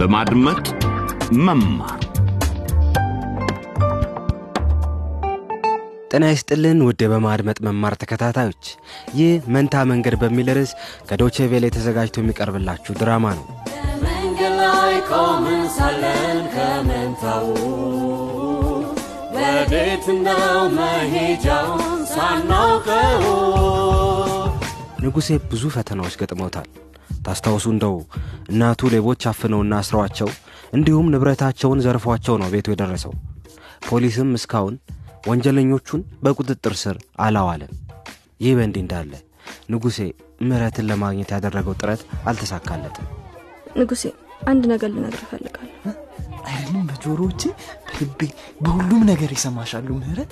በማድመጥ መማር። ጤና ይስጥልን ውድ በማድመጥ መማር ተከታታዮች ይህ መንታ መንገድ በሚል ርዕስ ከዶቼ ቬለ ተዘጋጅቶ የሚቀርብላችሁ ድራማ ነው። መንገድ ላይ ቆመን ሳለን ከመንታው ወዴት ነው መሄጃውን ሳናውቀው። ንጉሴ ብዙ ፈተናዎች ገጥመውታል ታስታውሱ እንደው። እናቱ ሌቦች አፍነውና አስረዋቸው እንዲሁም ንብረታቸውን ዘርፏቸው ነው ቤቱ የደረሰው። ፖሊስም እስካሁን ወንጀለኞቹን በቁጥጥር ስር አላዋለም። ይህ በእንዲህ እንዳለ ንጉሴ ምህረትን ለማግኘት ያደረገው ጥረት አልተሳካለትም። ንጉሴ አንድ ነገር ልነግር እፈልጋለሁ። አይደለም በጆሮዎች በልቤ በሁሉም ነገር ይሰማሻሉ ምህረት?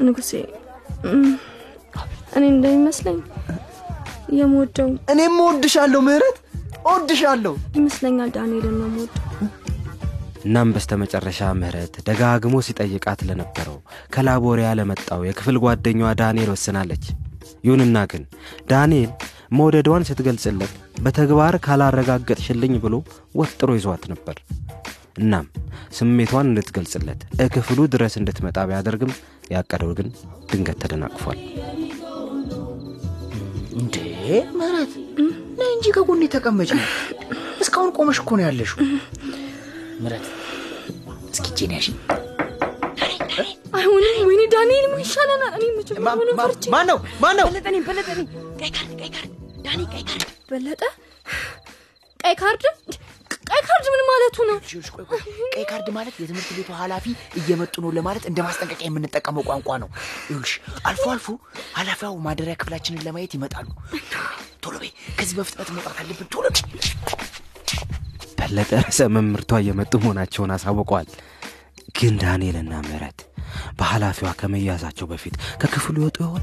ንጉሴ እኔ እንደሚመስለኝ የምወደው እኔም እወድሻለሁ ምህረት እወድሻለሁ። ይመስለኛል ዳንኤልን ነው የምወደው። እናም በስተመጨረሻ ምህረት ደጋግሞ ሲጠይቃት ለነበረው ከላቦሪያ ለመጣው የክፍል ጓደኛዋ ዳንኤል ወስናለች። ይሁንና ግን ዳንኤል መውደዷን ስትገልጽለት በተግባር ካላረጋገጥሽልኝ ብሎ ወጥሮ ይዟት ነበር። እናም ስሜቷን እንድትገልጽለት እክፍሉ ድረስ እንድትመጣ ቢያደርግም ያቀደው ግን ድንገት ተደናቅፏል እንዴ? ምህረት! ነይ እንጂ ከጎኔ ተቀመጭ እስካሁን ቆመሽ እኮ ነው ያለሽው። ምህረት! እስኪ እጄን ያሽ አይሆንም ወይኔ ዳንኤል ምን ይሻለናል እኔ ማን ነው ማን ነው በለጠኔ በለጠኔ! ቀይ ካርድ ቀይ ካርድ! ዳኒ ቀይ ካርድ! በለጠ? ቀይ ካርድ ካርድ ምን ማለቱ ነው? ይኸውልሽ፣ ቆይ ቆይ። ቀይ ካርድ ማለት የትምህርት ቤቱ ኃላፊ እየመጡ ነው ለማለት እንደ ማስጠንቀቂያ የምንጠቀመው ቋንቋ ነው። ይኸውልሽ አልፎ አልፎ ኃላፊያው ማደሪያ ክፍላችንን ለማየት ይመጣሉ። ቶሎ በይ ከዚህ በፍጥነት መውጣት አለብን። ቶሎ በለጠ ርዕሰ መምህርቷ እየመጡ መሆናቸውን አሳውቀዋል። ግን ዳንኤልና ምህረት በኃላፊዋ ከመያዛቸው በፊት ከክፍሉ ይወጡ ይሆን?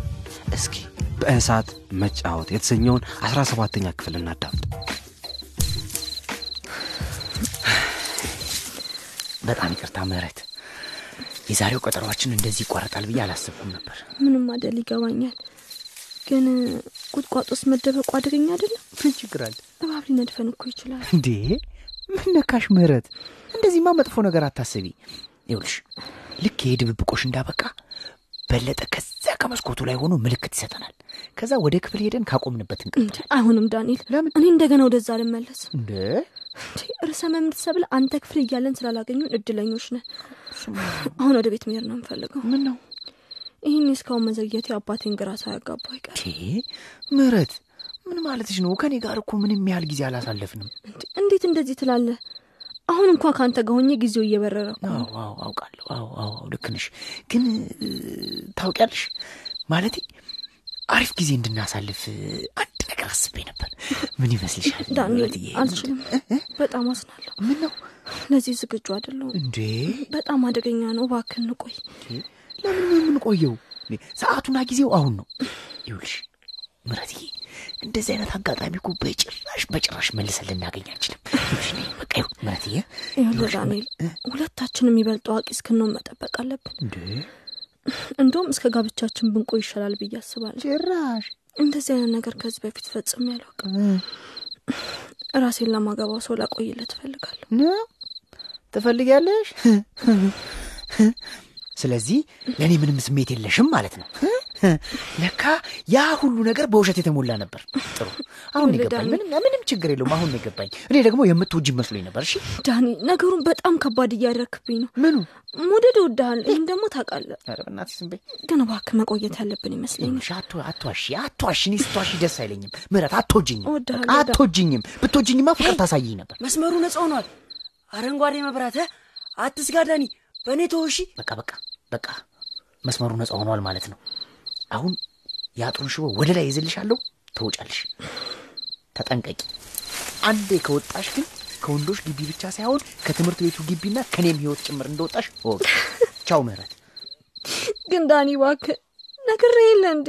እስኪ በእሳት መጫወት የተሰኘውን 17ተኛ ክፍል እናዳምጥ በጣም ይቅርታ ምህረት። የዛሬው ቀጠሯችን እንደዚህ ይቋረጣል ብዬ አላሰብኩም ነበር። ምንም አደል ይገባኛል። ግን ቁጥቋጦ ውስጥ መደበቁ አደገኛ አይደለም? ምን ችግር አለ? እባብ ሊነድፈን እኮ ይችላል። እንዴ? ምን ነካሽ ምህረት? እንደዚህማ መጥፎ ነገር አታስቢ። ይውልሽ ልክ ይሄ ድብብቆሽ እንዳበቃ በለጠ ከዚያ ከመስኮቱ ላይ ሆኖ ምልክት ይሰጠናል። ከዛ ወደ ክፍል ሄደን ካቆምንበት እንቀጥላል አይሆንም ዳንኤል። ለምን? እኔ እንደገና ወደዛ አልመለስም እንደ ርዕሰ መምህርት ሰብለ አንተ ክፍል እያለን ስላላገኙን እድለኞች ነን። አሁን ወደ ቤት መሄድ ነው የምፈልገው። ምን ነው ይህን እስካሁን መዘግየቱ አባቴን ግራ ሳያጋባ አይቀር ምህረት! ምን ማለትሽ ነው? ከኔ ጋር እኮ ምንም ያህል ጊዜ አላሳለፍንም። እንዴ፣ እንዴት እንደዚህ ትላለህ አሁን እንኳ ከአንተ ጋር ሆኜ ጊዜው እየበረረ አውቃለሁ አዎ አዎ አዎ፣ ልክ ነሽ። ግን ታውቂያለሽ ማለቴ አሪፍ ጊዜ እንድናሳልፍ አንድ ነገር አስቤ ነበር። ምን ይመስልሻል? ዳንኤል? አልችልም። በጣም አዝናለሁ። ምን ነው ለዚህ ዝግጁ አይደለሁም። እንዴ? በጣም አደገኛ ነው። እባክህን ቆይ ለምን ነው የምንቆየው? ሰዓቱና ጊዜው አሁን ነው። ይውልሽ ምረትዬ እንደዚህ አይነት አጋጣሚ እኮ በጭራሽ በጭራሽ መልሰን ልናገኝ አንችልም። በቃ ምረትዬ። ዳንኤል ሁለታችንም የሚበልጥ አዋቂ እስክንሆን መጠበቅ አለብን። እንደውም እስከ ጋብቻችን ብንቆይ ይሻላል ብዬ አስባለሁ። ጭራሽ? እንደዚህ አይነት ነገር ከዚህ በፊት ፈጽሜ አላውቅም። ራሴን ለማገባው ሰው ላቆይለት እፈልጋለሁ። ትፈልጊያለሽ? ስለዚህ ለእኔ ምንም ስሜት የለሽም ማለት ነው ለካ ያ ሁሉ ነገር በውሸት የተሞላ ነበር። ጥሩ። አሁን የገባኝ። ምንም ችግር የለውም። አሁን የገባኝ። እኔ ደግሞ የምትወጂ መስሎኝ ነበር። እሺ? ዳኒ ነገሩን በጣም ከባድ እያደረክብኝ ነው። ምኑ? መውደድ እወድሃለሁ። ይህን ደግሞ ታውቃለህ። ኧረ ዝም በይ። ግን እባክህ መቆየት ያለብን ይመስለኛል። አትዋሺ አትዋሺ። እኔ ስትዋሺ ደስ አይለኝም። ምረት አትወጅኝም አትወጅኝም ብትወጅኝማ ፍቅር ታሳይኝ ነበር። መስመሩ ነጻ ሆኗል። አረንጓዴ መብራት? አትስጋ ዳኒ። በእኔ ተወሺ። በቃ በቃ በቃ። መስመሩ ነፃ ሆኗል ማለት ነው አሁን የአጥሩን ሽቦ ወደ ላይ ይዝልሻለሁ ትወጫለሽ። ተጠንቀቂ። አንዴ ከወጣሽ ግን ከወንዶች ግቢ ብቻ ሳይሆን ከትምህርት ቤቱ ግቢና ከኔም ህይወት ጭምር እንደወጣሽ እወቂ ቻው ምህረት። ግን ዳኒ እባክህ ነግሬ የለ እንዴ?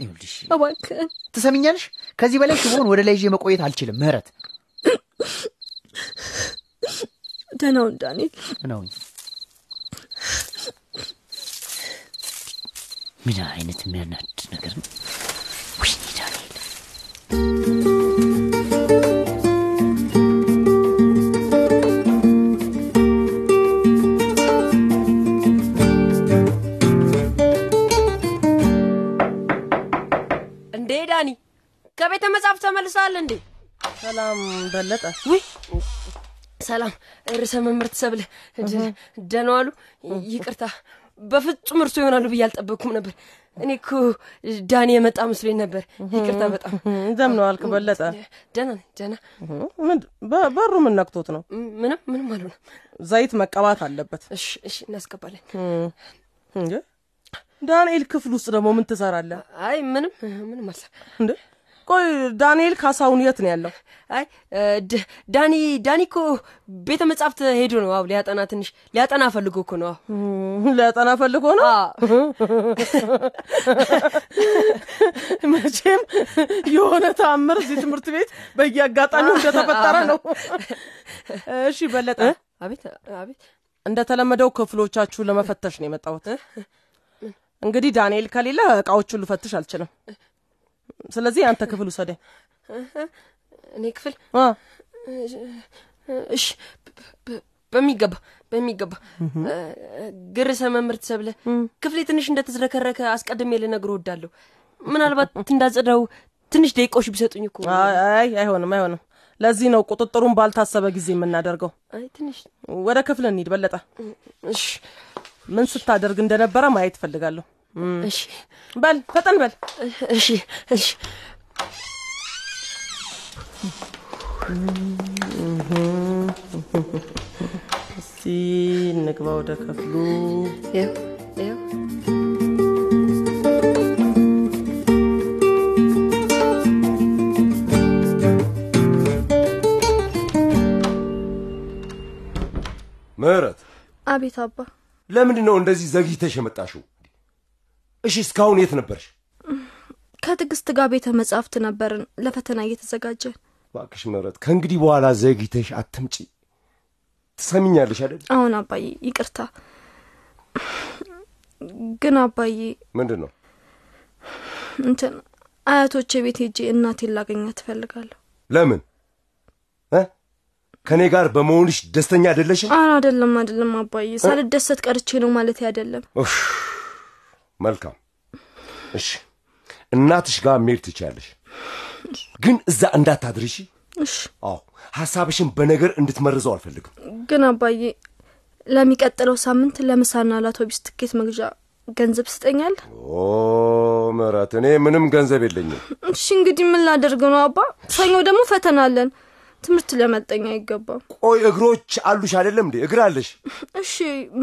ይኸውልሽ እባክህ ትሰሚኛለሽ? ከዚህ በላይ ሽቦን ወደ ላይ ይዤ መቆየት አልችልም። ምህረት። ደህናውን ዳንኤል ነው ምን አይነት የሚያናድድ ነገር ነው? ወይኔ ዳንኤል። እንዴ ዳኒ፣ ከቤተ መጽሐፍ ተመልሰሃል እንዴ? ሰላም በለጠ። ውይ ሰላም ርዕሰ መምህርት ሰብለ ደህና ይቅርታ በፍጹም እርሶ ይሆናሉ ብዬ አልጠበቅኩም ነበር። እኔ እኮ ዳኒ የመጣ መስሎኝ ነበር። ይቅርታ በጣም እንደምን ዋልክ በለጠ? ደህና ነኝ፣ ደህና በሩ ምን ነክቶት ነው? ምንም ምንም አልሆነም። ዘይት መቀባት አለበት። እሺ እሺ እናስገባለን። ዳንኤል ክፍል ውስጥ ደግሞ ምን ትሰራለህ አይ ምንም ምንም አልሰ እንዴ? ቆይ ዳንኤል ካሳሁን የት ነው ያለው? አይ ዳኒ ዳኒ እኮ ቤተ መጻሕፍት ሄዶ ነው። አዎ ሊያጠና ትንሽ ሊያጠና ፈልጎ እኮ ነው። ሊያጠና ፈልጎ ነው። መቼም የሆነ ተአምር እዚህ ትምህርት ቤት በየአጋጣሚው እንደተፈጠረ ነው። እሺ በለጠ፣ አቤት አቤት እንደተለመደው ክፍሎቻችሁ ለመፈተሽ ነው የመጣሁት። እንግዲህ ዳንኤል ከሌለ እቃዎቹን ልፈትሽ አልችልም። ስለዚህ አንተ ክፍል ውሰደኝ። እኔ ክፍል እሺ በሚገባ በሚገባ ግን ርዕሰ መምህርት ሰብለ ክፍሌ ትንሽ እንደተዝረከረከ አስቀድሜ ልነግር ወዳለሁ። ምናልባት እንዳጸዳው ትንሽ ደቂቃዎች ቢሰጡኝ እኮ አይ አይ፣ አይሆንም አይሆንም። ለዚህ ነው ቁጥጥሩን ባልታሰበ ጊዜ የምናደርገው። አይ ትንሽ ወደ ክፍል እንሂድ በለጠ። እሺ ምን ስታደርግ እንደነበረ ማየት እፈልጋለሁ። እሺ በል ፈጠን በል። እሺ እሺ እስቲ እንግባ ወደ ክፍሉ። ይኸው ይኸው ምህረት አቤት አባ ለምንድን ነው እንደዚህ ዘግይተሽ የመጣሽው? እሺ እስካሁን የት ነበርሽ? ከትዕግስት ጋር ቤተ መጻሕፍት ነበርን ለፈተና እየተዘጋጀን እባክሽ ምህረት ከእንግዲህ በኋላ ዘግይተሽ አትምጪ። ትሰሚኛለሽ አይደል? አሁን አባዬ ይቅርታ ግን አባዬ ምንድን ነው እንትን አያቶቼ ቤት ሄጄ እናቴን ላገኛት ትፈልጋለሁ ለምን? ከእኔ ጋር በመሆንሽ ደስተኛ አይደለሽም? አረ አይደለም አይደለም አባዬ ሳልደሰት ቀርቼ ነው ማለት አይደለም መልካም። እሺ፣ እናትሽ ጋር መሄድ ትችያለሽ፣ ግን እዛ እንዳታድሪ እሺ? እሺ። አዎ፣ ሐሳብሽን በነገር እንድትመርዘው አልፈልግም። ግን አባዬ ለሚቀጥለው ሳምንት ለምሳና ለአውቶቢስ ትኬት መግዣ ገንዘብ ስጠኛል ኦ ምህረት፣ እኔ ምንም ገንዘብ የለኝም። እሺ እንግዲህ ምን ላደርግ ነው አባ? ሰኞ ደግሞ ፈተና አለን። ትምህርት ሊያመልጠኝ አይገባም። ቆይ እግሮች አሉሽ አይደለም እንዴ? እግር አለሽ? እሺ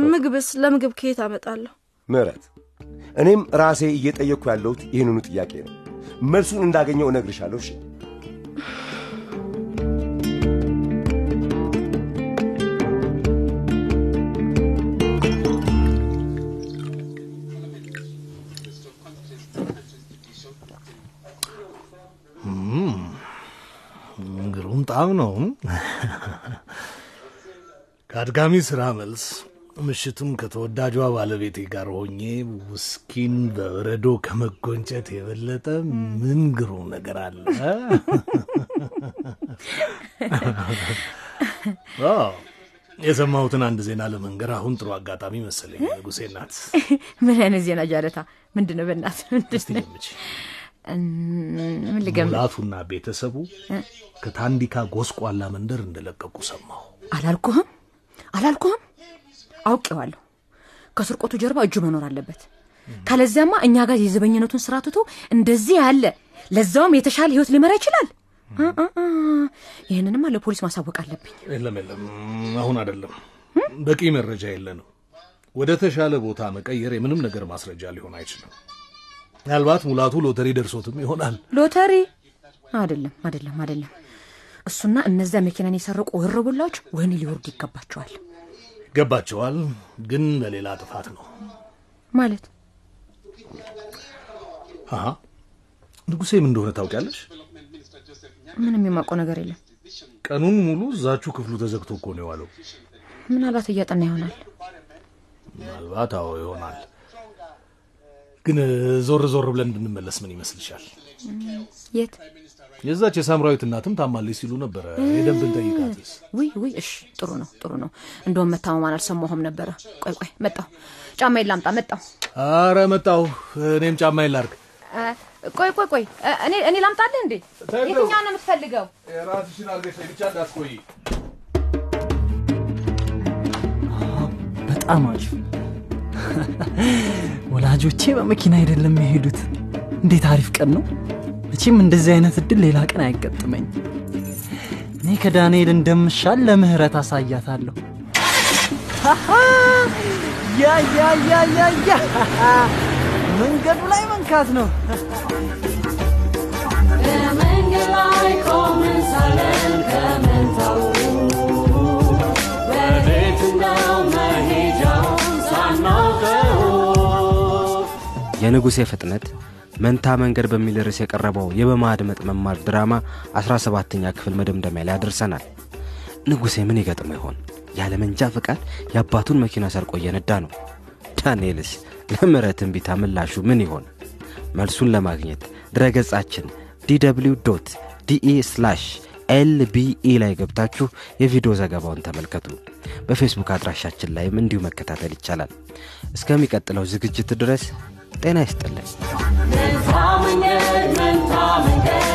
ምግብስ ለምግብ ከየት አመጣለሁ? ምህረት፣ እኔም ራሴ እየጠየቅኩ ያለሁት ይህንኑ ጥያቄ ነው። መልሱን እንዳገኘው እነግርሻለሁ። እሺ ግሩም ጣም ነው። ከአድጋሚ ስራ መልስ ምሽቱን ከተወዳጇ ባለቤቴ ጋር ሆኜ ውስኪን በበረዶ ከመጎንጨት የበለጠ ምን ግሩም ነገር አለ? የሰማሁትን አንድ ዜና ለመንገር አሁን ጥሩ አጋጣሚ መሰለኝ። ንጉሴ ናት። ምን አይነት ዜና ጃለታ? ምንድን ነው በእናት ምን ልገምት? ሙላቱና ቤተሰቡ ከታንዲካ ጎስቋላ መንደር እንደለቀቁ ሰማሁ። አላልኩህም አላልኩህም? አውቄዋለሁ። ከስርቆቱ ጀርባ እጁ መኖር አለበት። ካለዚያማ እኛ ጋር የዘበኝነቱን ስራ ትቶ እንደዚህ ያለ ለዛውም የተሻለ ህይወት ሊመራ ይችላል። ይህንንማ ለፖሊስ ማሳወቅ አለብኝ። የለም የለም፣ አሁን አይደለም። በቂ መረጃ የለንም። ወደ ተሻለ ቦታ መቀየር የምንም ነገር ማስረጃ ሊሆን አይችልም። ምናልባት ሙላቱ ሎተሪ ደርሶትም ይሆናል። ሎተሪ አይደለም አይደለም አይደለም። እሱና እነዚያ መኪናን የሰረቁ ወረቡላዎች ወህኒ ሊወርዱ ይገባቸዋል። ይገባቸዋል፣ ግን በሌላ ጥፋት ነው። ማለት አሀ ንጉሴ ምን እንደሆነ ታውቂያለሽ? ምንም የማውቀው ነገር የለም። ቀኑን ሙሉ እዛችሁ ክፍሉ ተዘግቶ እኮ ነው የዋለው። ምናልባት እያጠና ይሆናል። ምናልባት አዎ ይሆናል። ግን ዞር ዞር ብለን እንድንመለስ ምን ይመስልሻል? የት? የዛች የሳምራዊት እናትም ታማለች ሲሉ ነበረ። ሄደን ብንጠይቃትስ? ውይ ውይ፣ እሺ ጥሩ ነው ጥሩ ነው። እንደውም መታመሟን አልሰማሁም ነበረ። ቆይ ቆይ፣ መጣሁ። ጫማዬን ላምጣ። መጣሁ። አረ መጣሁ። እኔም ጫማዬን ላድርግ። ቆይ ቆይ ቆይ እኔ እኔ ላምጣልህ እንዴ? የትኛውን ነው የምትፈልገው? ራስሽን አድርገሽ ብቻ እንዳትቆይ። በጣም አሪፍ። ወላጆቼ በመኪና አይደለም የሄዱት። እንዴት አሪፍ ቀን ነው። መቼም እንደዚህ አይነት እድል ሌላ ቀን አይገጥመኝ። እኔ ከዳንኤል እንደምሻል ለምህረት አሳያታለሁ። ያ ያ ያ ያ ያ መንገዱ ላይ መንካት ነው። በመንገድ ላይ ቆመን ሳለን ከመንታው ወዴት ነው መሄጃውን ሳናውቀው የንጉሴ ፍጥነት መንታ መንገድ በሚል ርዕስ የቀረበው የበማድመጥ መማር ድራማ 17ኛ ክፍል መደምደሚያ ላይ አድርሰናል። ንጉሴ ምን ይገጥመው ይሆን? ያለ መንጃ ፈቃድ የአባቱን መኪና ሰርቆ እየነዳ ነው። ዳንኤልስ ለምሕረት እምቢታ ምላሹ ምን ይሆን? መልሱን ለማግኘት ድረገጻችን DW dot de slash LBE ላይ ገብታችሁ የቪዲዮ ዘገባውን ተመልከቱ። በፌስቡክ አድራሻችን ላይም እንዲሁ መከታተል ይቻላል። እስከሚቀጥለው ዝግጅት ድረስ ጤና ይስጥልን። መንታ መንገድ መንታ መንገድ